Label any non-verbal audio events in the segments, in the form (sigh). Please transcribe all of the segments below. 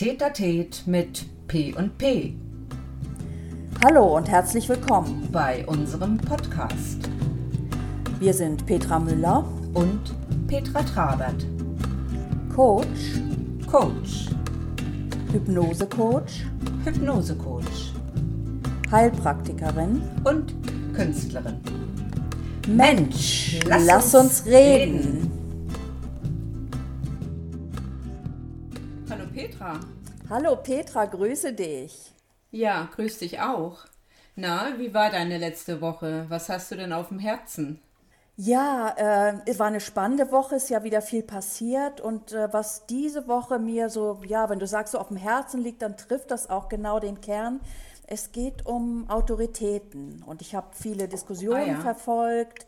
Tetatet mit P und P. Hallo und herzlich willkommen. bei unserem Podcast. Wir sind Petra Müller, und Petra Trabert, Coach, Coach, Hypnosecoach, Hypnosecoach. Heilpraktikerin. und Künstlerin. Mensch, lass lass, uns uns reden. Hallo Petra. Hallo Petra, grüße dich. Ja, grüß dich auch. Na, wie war deine letzte Woche? Was hast du denn auf dem Herzen? Ja, äh, es war eine spannende Woche, ist ja wieder viel passiert und äh, was diese Woche mir so, ja, wenn du sagst, so auf dem Herzen liegt, dann trifft das auch genau den Kern. Es geht um Autoritäten und ich habe viele Diskussionen Ah, ja. verfolgt,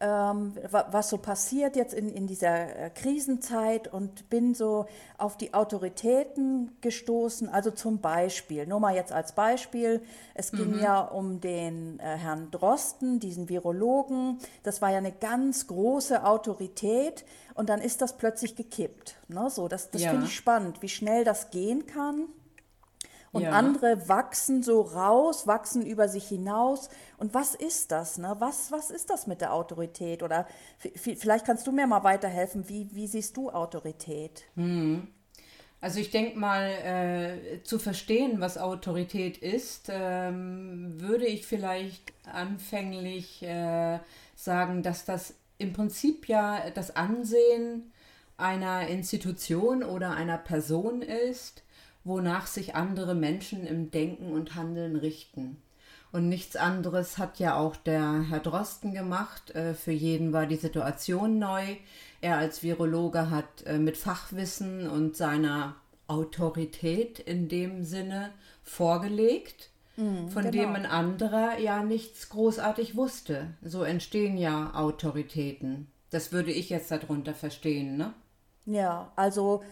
was so passiert jetzt in, in dieser äh, Krisenzeit und bin so auf die Autoritäten gestoßen. Also zum Beispiel, nur mal jetzt als Beispiel, es ging ja um den äh, Herrn Drosten, diesen Virologen. Das war ja eine ganz große Autorität und dann ist das plötzlich gekippt. Ne? So, das das Ja. finde ich spannend, wie schnell das gehen kann. Und Ja. andere wachsen so raus, wachsen über sich hinaus. Und was ist das? Ne? Was, was ist das mit der Autorität? Oder vielleicht kannst du mir mal weiterhelfen. Wie, wie siehst du Autorität? Also ich denke mal, äh, zu verstehen, was Autorität ist, ähm, würde ich vielleicht anfänglich äh, sagen, dass das im Prinzip ja das Ansehen einer Institution oder einer Person ist, wonach sich andere Menschen im Denken und Handeln richten. Und nichts anderes hat ja auch der Herr Drosten gemacht. Äh, Für jeden war die Situation neu. Er als Virologe hat äh, mit Fachwissen und seiner Autorität in dem Sinne vorgelegt, von dem ein anderer ja nichts großartig wusste. So entstehen ja Autoritäten. Das würde ich jetzt darunter verstehen, ne? Ja, also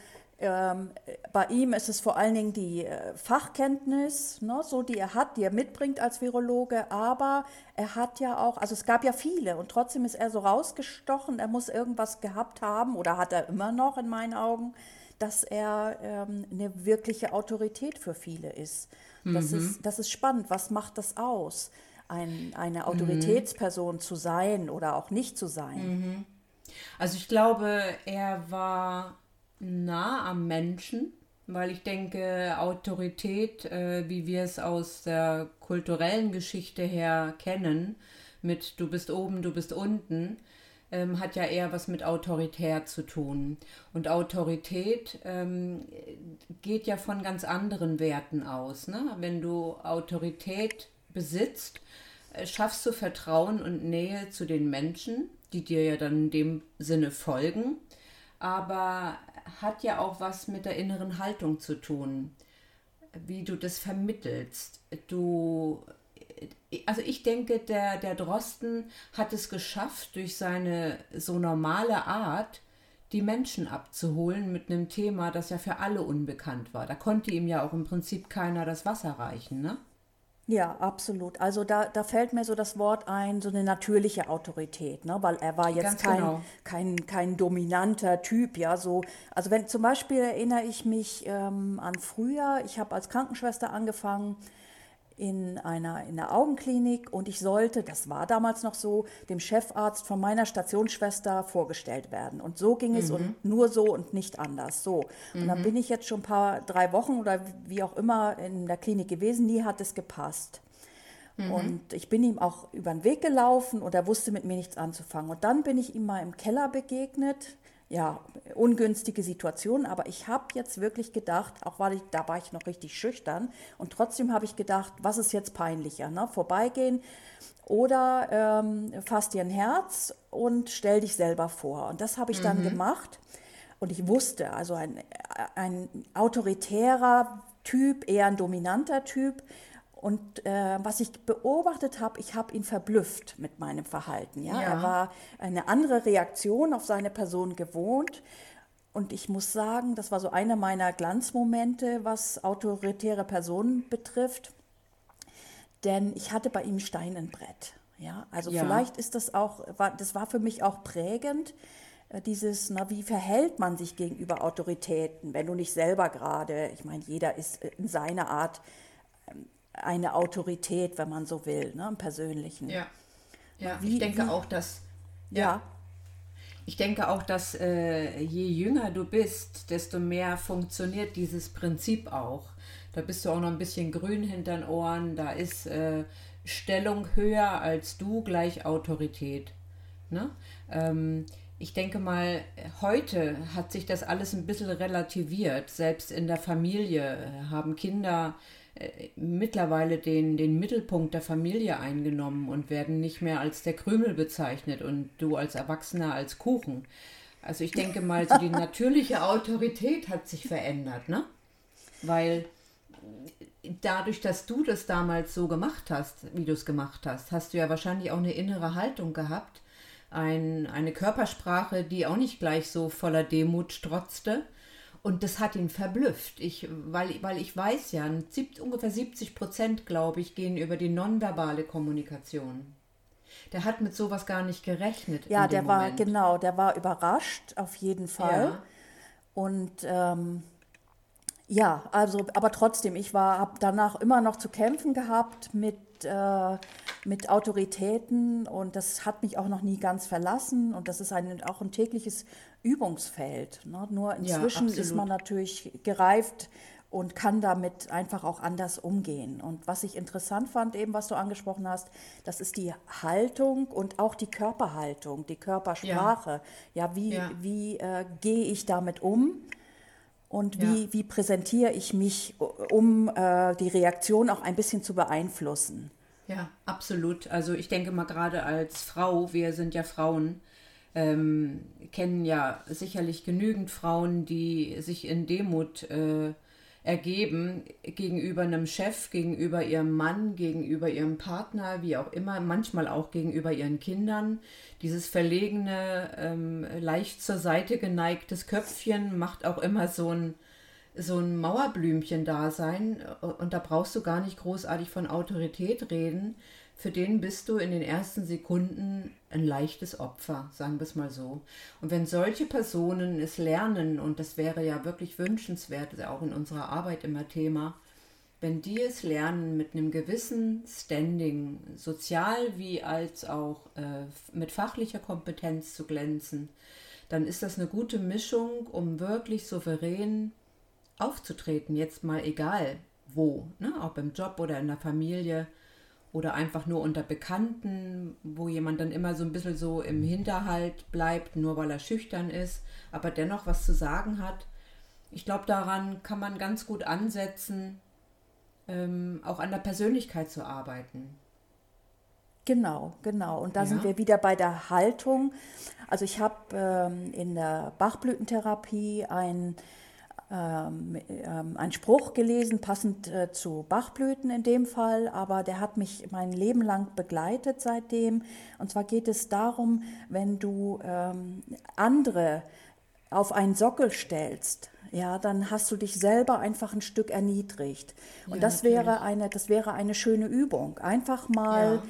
ähm, bei ihm ist es vor allen Dingen die äh, Fachkenntnis, ne, so die er hat, die er mitbringt als Virologe, aber er hat ja auch, also es gab ja viele und trotzdem ist er so rausgestochen, er muss irgendwas gehabt haben oder hat er immer noch in meinen Augen, dass er ähm, eine wirkliche Autorität für viele ist. Das, ist. das ist spannend, was macht das aus, ein, eine Autoritätsperson zu sein oder auch nicht zu sein? Also ich glaube, er war nah am Menschen, weil ich denke, Autorität, äh, wie wir es aus der kulturellen Geschichte her kennen, mit du bist oben, du bist unten, ähm, hat ja eher was mit autoritär zu tun. Und Autorität ähm, geht ja von ganz anderen Werten aus. Ne? Wenn du Autorität besitzt, äh, schaffst du Vertrauen und Nähe zu den Menschen, die dir ja dann in dem Sinne folgen, aber hat ja auch was mit der inneren Haltung zu tun, wie du das vermittelst. Du, also ich denke, der, der Drosten hat es geschafft, durch seine so normale Art, die Menschen abzuholen mit einem Thema, das ja für alle unbekannt war. Da konnte ihm ja auch im Prinzip keiner das Wasser reichen, ne? Ja, absolut. Also da, da fällt mir so das Wort ein, so eine natürliche Autorität, ne? weil er war jetzt Ganz kein, genau. kein, kein dominanter Typ, ja, so. Also wenn zum Beispiel erinnere ich mich ähm, an früher, ich habe als Krankenschwester angefangen in einer, in einer Augenklinik und ich sollte, das war damals noch so, dem Chefarzt von meiner Stationsschwester vorgestellt werden. Und so ging es und nur so und nicht anders. So. Und dann bin ich jetzt schon ein paar, drei Wochen oder wie auch immer in der Klinik gewesen, nie hat es gepasst. Und ich bin ihm auch über den Weg gelaufen und er wusste mit mir nichts anzufangen. Und dann bin ich ihm mal im Keller begegnet. Ja, ungünstige Situation, aber ich habe jetzt wirklich gedacht, auch weil ich, da war ich noch richtig schüchtern und trotzdem habe ich gedacht, was ist jetzt peinlicher, ne? Vorbeigehen oder ähm, fass dir ein Herz und stell dich selber vor. Und das habe ich dann gemacht. Und ich wusste, also ein, ein autoritärer Typ, eher ein dominanter Typ. Und äh, was ich beobachtet habe, ich habe ihn verblüfft mit meinem Verhalten. Ja? Ja. Er war eine andere Reaktion auf seine Person gewohnt. Und ich muss sagen, das war so einer meiner Glanzmomente, was autoritäre Personen betrifft. Denn ich hatte bei ihm Stein im Brett. Ja, also Ja. vielleicht ist das auch, war, das war für mich auch prägend, äh, dieses, na, wie verhält man sich gegenüber Autoritäten, wenn du nicht selber gerade, ich meine, jeder ist in seiner Art ähm, eine Autorität, wenn man so will, ne, im Persönlichen. Ja, ja. Wie, ich denke wie, auch, dass. Ja. ja. Ich denke auch, dass äh, je jünger du bist, desto mehr funktioniert dieses Prinzip auch. Da bist du auch noch ein bisschen grün hinter den Ohren, da ist äh, Stellung höher als du gleich Autorität. Ne? Ähm, ich denke mal, heute hat sich das alles ein bisschen relativiert. Selbst in der Familie haben Kinder äh, mittlerweile den, den Mittelpunkt der Familie eingenommen und werden nicht mehr als der Krümel bezeichnet und du als Erwachsener als Kuchen. Also ich denke mal, so die (laughs) natürliche Autorität hat sich verändert, ne? Weil dadurch, dass du das damals so gemacht hast, wie du es gemacht hast, hast du ja wahrscheinlich auch eine innere Haltung gehabt, ein, eine Körpersprache, die auch nicht gleich so voller Demut strotzte und das hat ihn verblüfft, ich, weil, weil ich weiß ja, ungefähr 70 Prozent, glaube ich, gehen über die nonverbale Kommunikation. Der hat mit sowas gar nicht gerechnet. Ja, der war, Moment. genau, der war überrascht, auf jeden Fall. Ja. Und ähm, ja, also, aber trotzdem, ich war, habe danach immer noch zu kämpfen gehabt mit, äh, mit Autoritäten und das hat mich auch noch nie ganz verlassen und das ist ein, auch ein tägliches Übungsfeld. Ne? Nur inzwischen ja, ist man natürlich gereift und kann damit einfach auch anders umgehen. Und was ich interessant fand, eben was du angesprochen hast, das ist die Haltung und auch die Körperhaltung, die Körpersprache. Ja, ja wie, ja. wie äh, gehe ich damit um? Und wie, ja. wie präsentiere ich mich, um äh, die Reaktion auch ein bisschen zu beeinflussen? Ja, absolut. Also ich denke mal gerade als Frau, wir sind ja Frauen, ähm, kennen ja sicherlich genügend Frauen, die sich in Demut äh, ergeben gegenüber einem Chef, gegenüber ihrem Mann, gegenüber ihrem Partner, wie auch immer, manchmal auch gegenüber ihren Kindern. Dieses verlegene, ähm, leicht zur Seite geneigtes Köpfchen macht auch immer so ein, so ein Mauerblümchen-Dasein. Und da brauchst du gar nicht großartig von Autorität reden, für den bist du in den ersten Sekunden ein leichtes Opfer, sagen wir es mal so. Und wenn solche Personen es lernen, und das wäre ja wirklich wünschenswert, ist auch in unserer Arbeit immer Thema, wenn die es lernen, mit einem gewissen Standing, sozial wie als auch äh, mit fachlicher Kompetenz zu glänzen, dann ist das eine gute Mischung, um wirklich souverän aufzutreten, jetzt mal egal wo, ne? ob im Job oder in der Familie oder einfach nur unter Bekannten, wo jemand dann immer so ein bisschen so im Hinterhalt bleibt, nur weil er schüchtern ist, aber dennoch was zu sagen hat. Ich glaube, daran kann man ganz gut ansetzen, ähm, auch an der Persönlichkeit zu arbeiten. Genau, genau. Und da ja. sind wir wieder bei der Haltung. Also ich habe ähm, in der Bachblütentherapie ein einen Spruch gelesen, passend äh, zu Bachblüten in dem Fall, aber der hat mich mein Leben lang begleitet seitdem. Und zwar geht es darum, wenn du ähm, andere auf einen Sockel stellst, ja, dann hast du dich selber einfach ein Stück erniedrigt. Und ja, das wäre eine, das wäre eine schöne Übung. Einfach mal ja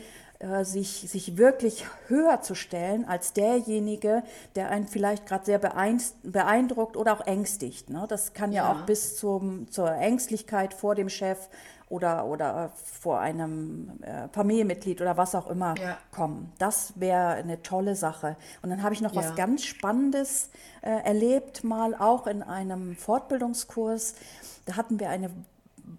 äh, sich, sich wirklich höher zu stellen als derjenige, der einen vielleicht gerade sehr beeindruckt oder auch ängstigt. Ne? Das kann ja, ja, auch bis zum, zur Ängstlichkeit vor dem Chef oder, oder vor einem äh, Familienmitglied oder was auch immer ja. kommen. Das wäre eine tolle Sache. Und dann habe ich noch ja. was ganz Spannendes äh, erlebt, mal auch in einem Fortbildungskurs. Da hatten wir eine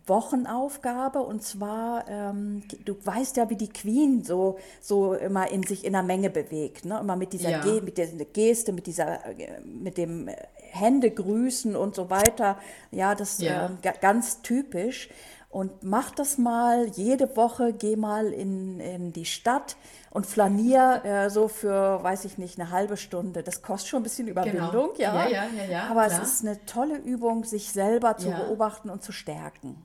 Wochenaufgabe und zwar, ähm, du weißt ja, wie die Queen so, so immer in sich in der Menge bewegt, ne? immer mit dieser, ja. Ge mit der Geste, mit dieser, mit dem Hände grüßen und so weiter. Ja, das ist ja. äh, ganz typisch. Und mach das mal jede Woche, geh mal in, in die Stadt und flanier äh, so für, weiß ich nicht, eine halbe Stunde. Das kostet schon ein bisschen Überwindung, genau. ja. ja. Ja, ja, ja, Aber klar. es ist eine tolle Übung, sich selber zu ja. beobachten und zu stärken.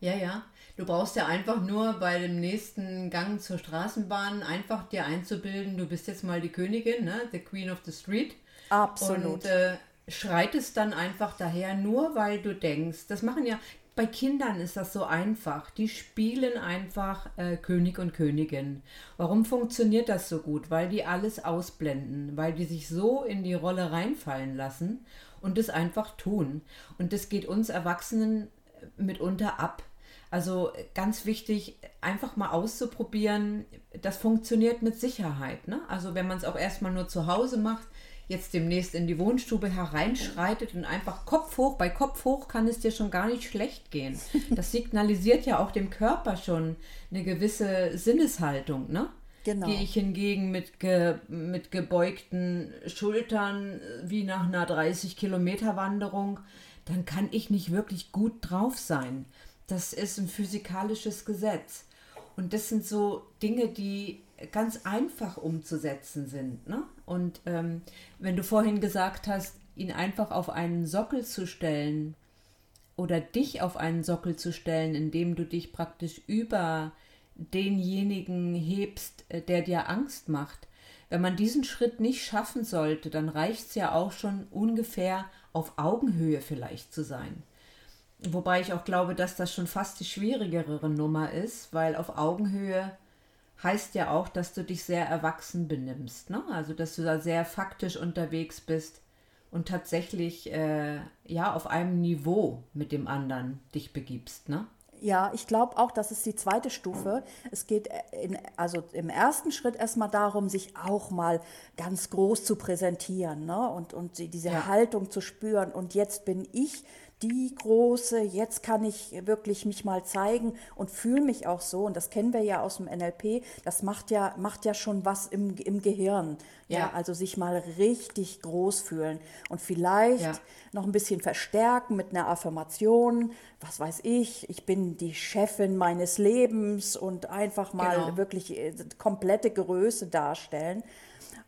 Ja, ja. Du brauchst ja einfach nur bei dem nächsten Gang zur Straßenbahn einfach dir einzubilden, du bist jetzt mal die Königin, ne? The Queen of the Street. Absolut. Und äh, schreitest dann einfach daher, nur weil du denkst, das machen ja, bei Kindern ist das so einfach. Die spielen einfach äh, König und Königin. Warum funktioniert das so gut? Weil die alles ausblenden, weil die sich so in die Rolle reinfallen lassen und es einfach tun. Und das geht uns Erwachsenen mitunter ab. Also ganz wichtig, einfach mal auszuprobieren. Das funktioniert mit Sicherheit. Ne? Also wenn man es auch erstmal nur zu Hause macht, jetzt demnächst in die Wohnstube hereinschreitet und einfach Kopf hoch, bei Kopf hoch kann es dir schon gar nicht schlecht gehen. (laughs) Das signalisiert ja auch dem Körper schon eine gewisse Sinneshaltung, ne? Genau. Gehe ich hingegen mit, ge, mit gebeugten Schultern wie nach einer 30 Kilometer Wanderung, dann kann ich nicht wirklich gut drauf sein. Das ist ein physikalisches Gesetz. Und das sind so Dinge, die ganz einfach umzusetzen sind. Ne? Und ähm, wenn du vorhin gesagt hast, ihn einfach auf einen Sockel zu stellen oder dich auf einen Sockel zu stellen, indem du dich praktisch über denjenigen hebst, äh, der dir Angst macht. Wenn man diesen Schritt nicht schaffen sollte, dann reicht es ja auch schon ungefähr auf Augenhöhe vielleicht zu sein. Wobei ich auch glaube, dass das schon fast die schwierigere Nummer ist, weil auf Augenhöhe heißt ja auch, dass du dich sehr erwachsen benimmst. Ne? Also, dass du da sehr faktisch unterwegs bist und tatsächlich äh, ja auf einem Niveau mit dem anderen dich begibst. Ne? Ja, ich glaube auch, das ist die zweite Stufe. Es geht äh, in, also im ersten Schritt erstmal darum, sich auch mal ganz groß zu präsentieren ne? und, und diese ja. Haltung zu spüren. Und jetzt bin ich die große, jetzt kann ich wirklich mich mal zeigen und fühle mich auch so. Und das kennen wir ja aus dem NLP. Das macht ja, macht ja schon was im, im Gehirn. Ja. ja also sich mal richtig groß fühlen und vielleicht ja. noch ein bisschen verstärken mit einer Affirmation. Was weiß ich, ich bin die Chefin meines Lebens und einfach mal genau. wirklich äh, komplette Größe darstellen.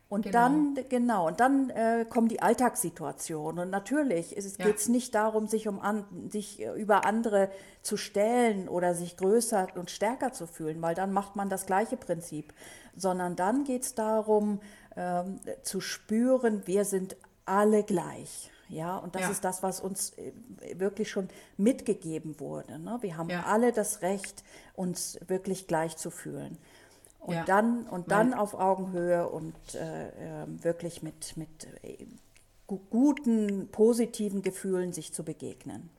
Und genau. dann, genau, und dann äh, kommen die Alltagssituationen. Und natürlich es ja. geht es nicht darum, sich, um an, sich äh, über andere zu stellen oder sich größer und stärker zu fühlen, weil dann macht man das gleiche Prinzip. Sondern dann geht es darum, ähm, zu spüren, wir sind alle gleich. Ja, und das ja. ist das, was uns äh, wirklich schon mitgegeben wurde. Ne? Wir haben ja. alle das Recht, uns wirklich gleich zu fühlen. Und ja. dann, und dann auf Augenhöhe und äh, ähm, wirklich mit, mit äh, guten, positiven Gefühlen sich zu begegnen.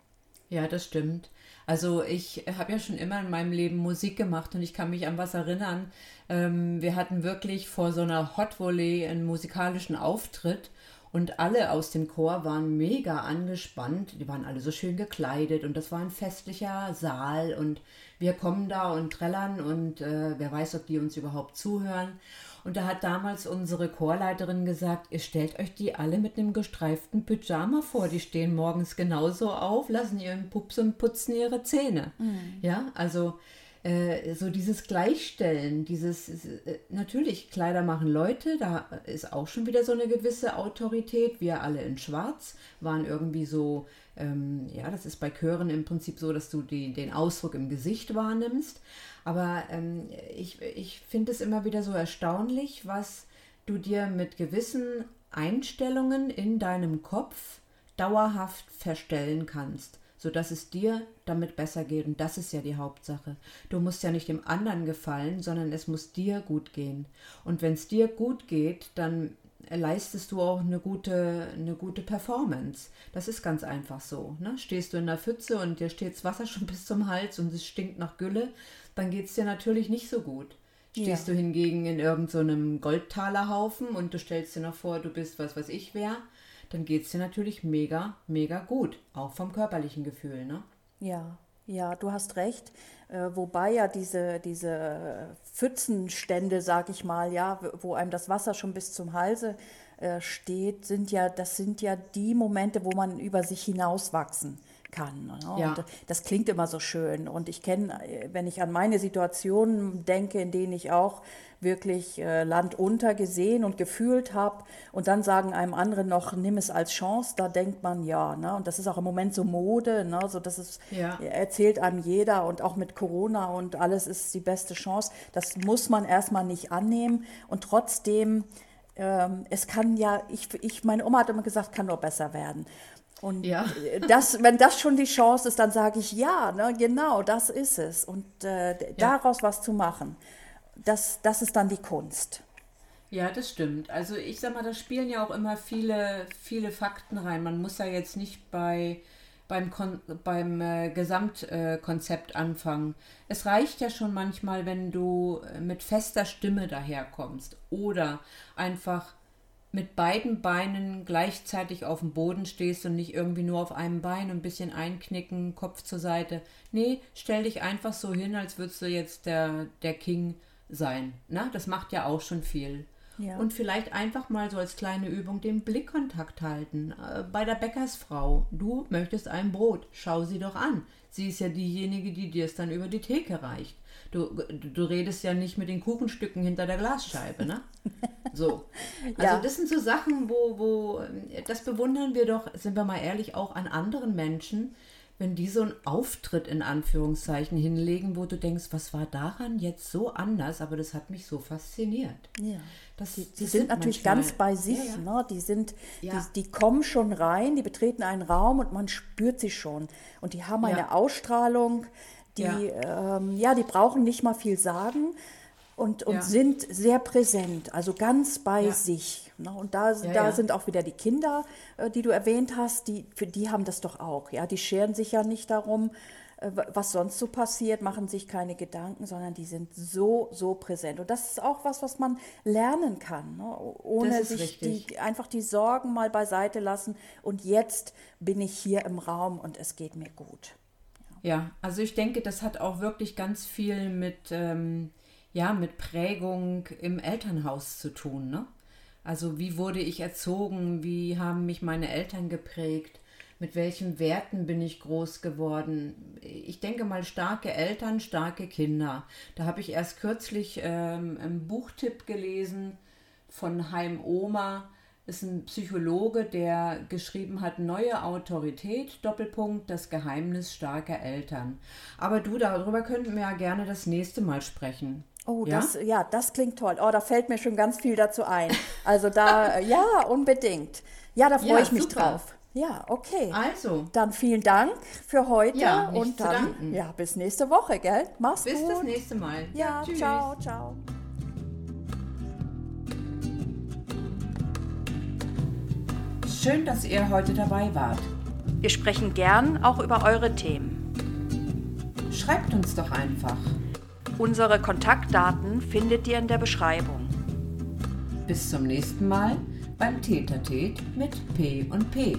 Ja, das stimmt. Also ich habe ja schon immer in meinem Leben Musik gemacht und ich kann mich an was erinnern. Ähm, wir hatten wirklich vor so einer Hot Volley einen musikalischen Auftritt und alle aus dem Chor waren mega angespannt. Die waren alle so schön gekleidet und das war ein festlicher Saal und wir kommen da und trällern und äh, wer weiß, ob die uns überhaupt zuhören. Und da hat damals unsere Chorleiterin gesagt, ihr stellt euch die alle mit einem gestreiften Pyjama vor. Die stehen morgens genauso auf, lassen ihren Pups und putzen ihre Zähne. Mhm. Ja, also äh, so dieses Gleichstellen, dieses, äh, natürlich, Kleider machen Leute, da ist auch schon wieder so eine gewisse Autorität. Wir alle in Schwarz waren irgendwie so, ähm, ja, das ist bei Chören im Prinzip so, dass du die, den Ausdruck im Gesicht wahrnimmst. Aber ähm, ich, ich finde es immer wieder so erstaunlich, was du dir mit gewissen Einstellungen in deinem Kopf dauerhaft verstellen kannst sodass es dir damit besser geht. Und das ist ja die Hauptsache. Du musst ja nicht dem anderen gefallen, sondern es muss dir gut gehen. Und wenn es dir gut geht, dann leistest du auch eine gute, eine gute Performance. Das ist ganz einfach so. Ne? Stehst du in der Pfütze und dir steht das Wasser (laughs) schon bis zum Hals und es stinkt nach Gülle, dann geht es dir natürlich nicht so gut. Stehst ja. du hingegen in irgendeinem so Goldtalerhaufen und du stellst dir noch vor, du bist was weiß ich wer, dann geht es dir natürlich mega, mega gut. Auch vom körperlichen Gefühl, ne? Ja, ja, du hast recht. Äh, wobei ja diese, diese Pfützenstände, sag ich mal, ja, wo einem das Wasser schon bis zum Halse äh, steht, sind ja, das sind ja die Momente, wo man über sich hinauswachsen kann. Ne? Ja. Das klingt immer so schön. Und ich kenne, äh, wenn ich an meine Situationen denke, in denen ich auch wirklich äh, Land unter gesehen und gefühlt habe und dann sagen einem anderen noch, nimm es als Chance, da denkt man ja. Ne? Und das ist auch im Moment so Mode, ne? so das ist, ja. erzählt einem jeder und auch mit Corona und alles ist die beste Chance. Das muss man erstmal nicht annehmen und trotzdem ähm, es kann ja, ich, ich, meine Oma hat immer gesagt, kann nur besser werden. Und ja. das, wenn das schon die Chance ist, dann sage ich ja, ne, genau, das ist es. Und äh, ja. daraus was zu machen, das, das ist dann die Kunst. Ja, das stimmt. Also ich sag mal, da spielen ja auch immer viele, viele Fakten rein. Man muss ja jetzt nicht bei beim, Kon beim äh, Gesamtkonzept äh, anfangen. Es reicht ja schon manchmal, wenn du äh, mit fester Stimme daherkommst oder einfach mit beiden Beinen gleichzeitig auf dem Boden stehst und nicht irgendwie nur auf einem Bein ein bisschen einknicken, Kopf zur Seite. Nee, stell dich einfach so hin, als würdest du jetzt der, der King sein. Na, das macht ja auch schon viel. Ja. Und vielleicht einfach mal so als kleine Übung den Blickkontakt halten. Äh, bei der Bäckersfrau. Du möchtest ein Brot. Schau sie doch an. Sie ist ja diejenige, die dir es dann über die Theke reicht. Du, du redest ja nicht mit den Kuchenstücken hinter der Glasscheibe, ne? (laughs) So. Also ja. das sind so Sachen, wo, wo, das bewundern wir doch, sind wir mal ehrlich, auch an anderen Menschen, wenn die so einen Auftritt in Anführungszeichen hinlegen, wo du denkst, was war daran jetzt so anders, aber das hat mich so fasziniert. Ja. Das, die, die sind, natürlich manchmal, ganz bei sich, ja, ja. Ne? die sind, die, die, kommen schon rein, die betreten einen Raum und man spürt sie schon. Und die haben eine Ausstrahlung, die, ja. Ähm, ja, die brauchen nicht mal viel sagen und, und ja. sind sehr präsent, also ganz bei ja. sich. Ne? Und da, ja, da sind auch wieder die Kinder, äh, die du erwähnt hast, die, für die haben das doch auch. Ja? Die scheren sich ja nicht darum, äh, was sonst so passiert, machen sich keine Gedanken, sondern die sind so, so präsent. Und das ist auch was, was man lernen kann, ne? ohne sich die, einfach die Sorgen mal beiseite lassen. Und jetzt bin ich hier im Raum und es geht mir gut. Ja, also ich denke, das hat auch wirklich ganz viel mit ähm, ja, mit Prägung im Elternhaus zu tun. Ne? Also wie wurde ich erzogen, wie haben mich meine Eltern geprägt, mit welchen Werten bin ich groß geworden. Ich denke mal, starke Eltern, starke Kinder. Da habe ich erst kürzlich ähm, einen Buchtipp gelesen von Heim Oma. Ist ein Psychologe, der geschrieben hat, neue Autorität, Doppelpunkt, das Geheimnis starker Eltern. Aber du, darüber könnten wir ja gerne das nächste Mal sprechen. Oh, ja? Das, ja, das klingt toll. Oh, da fällt mir schon ganz viel dazu ein. Also da, (laughs) ja, unbedingt. Ja, da freue ja, ich mich super. drauf. Ja, okay. Also. Dann vielen Dank für heute ja, und dann ja, bis nächste Woche, gell? Mach's bis gut. Bis das nächste Mal. Ja, ja ciao, ciao. Schön, dass ihr heute dabei wart. Wir sprechen gern auch über eure Themen. Schreibt uns doch einfach. Unsere Kontaktdaten findet ihr in der Beschreibung. Bis zum nächsten Mal beim Tätertät mit P und P.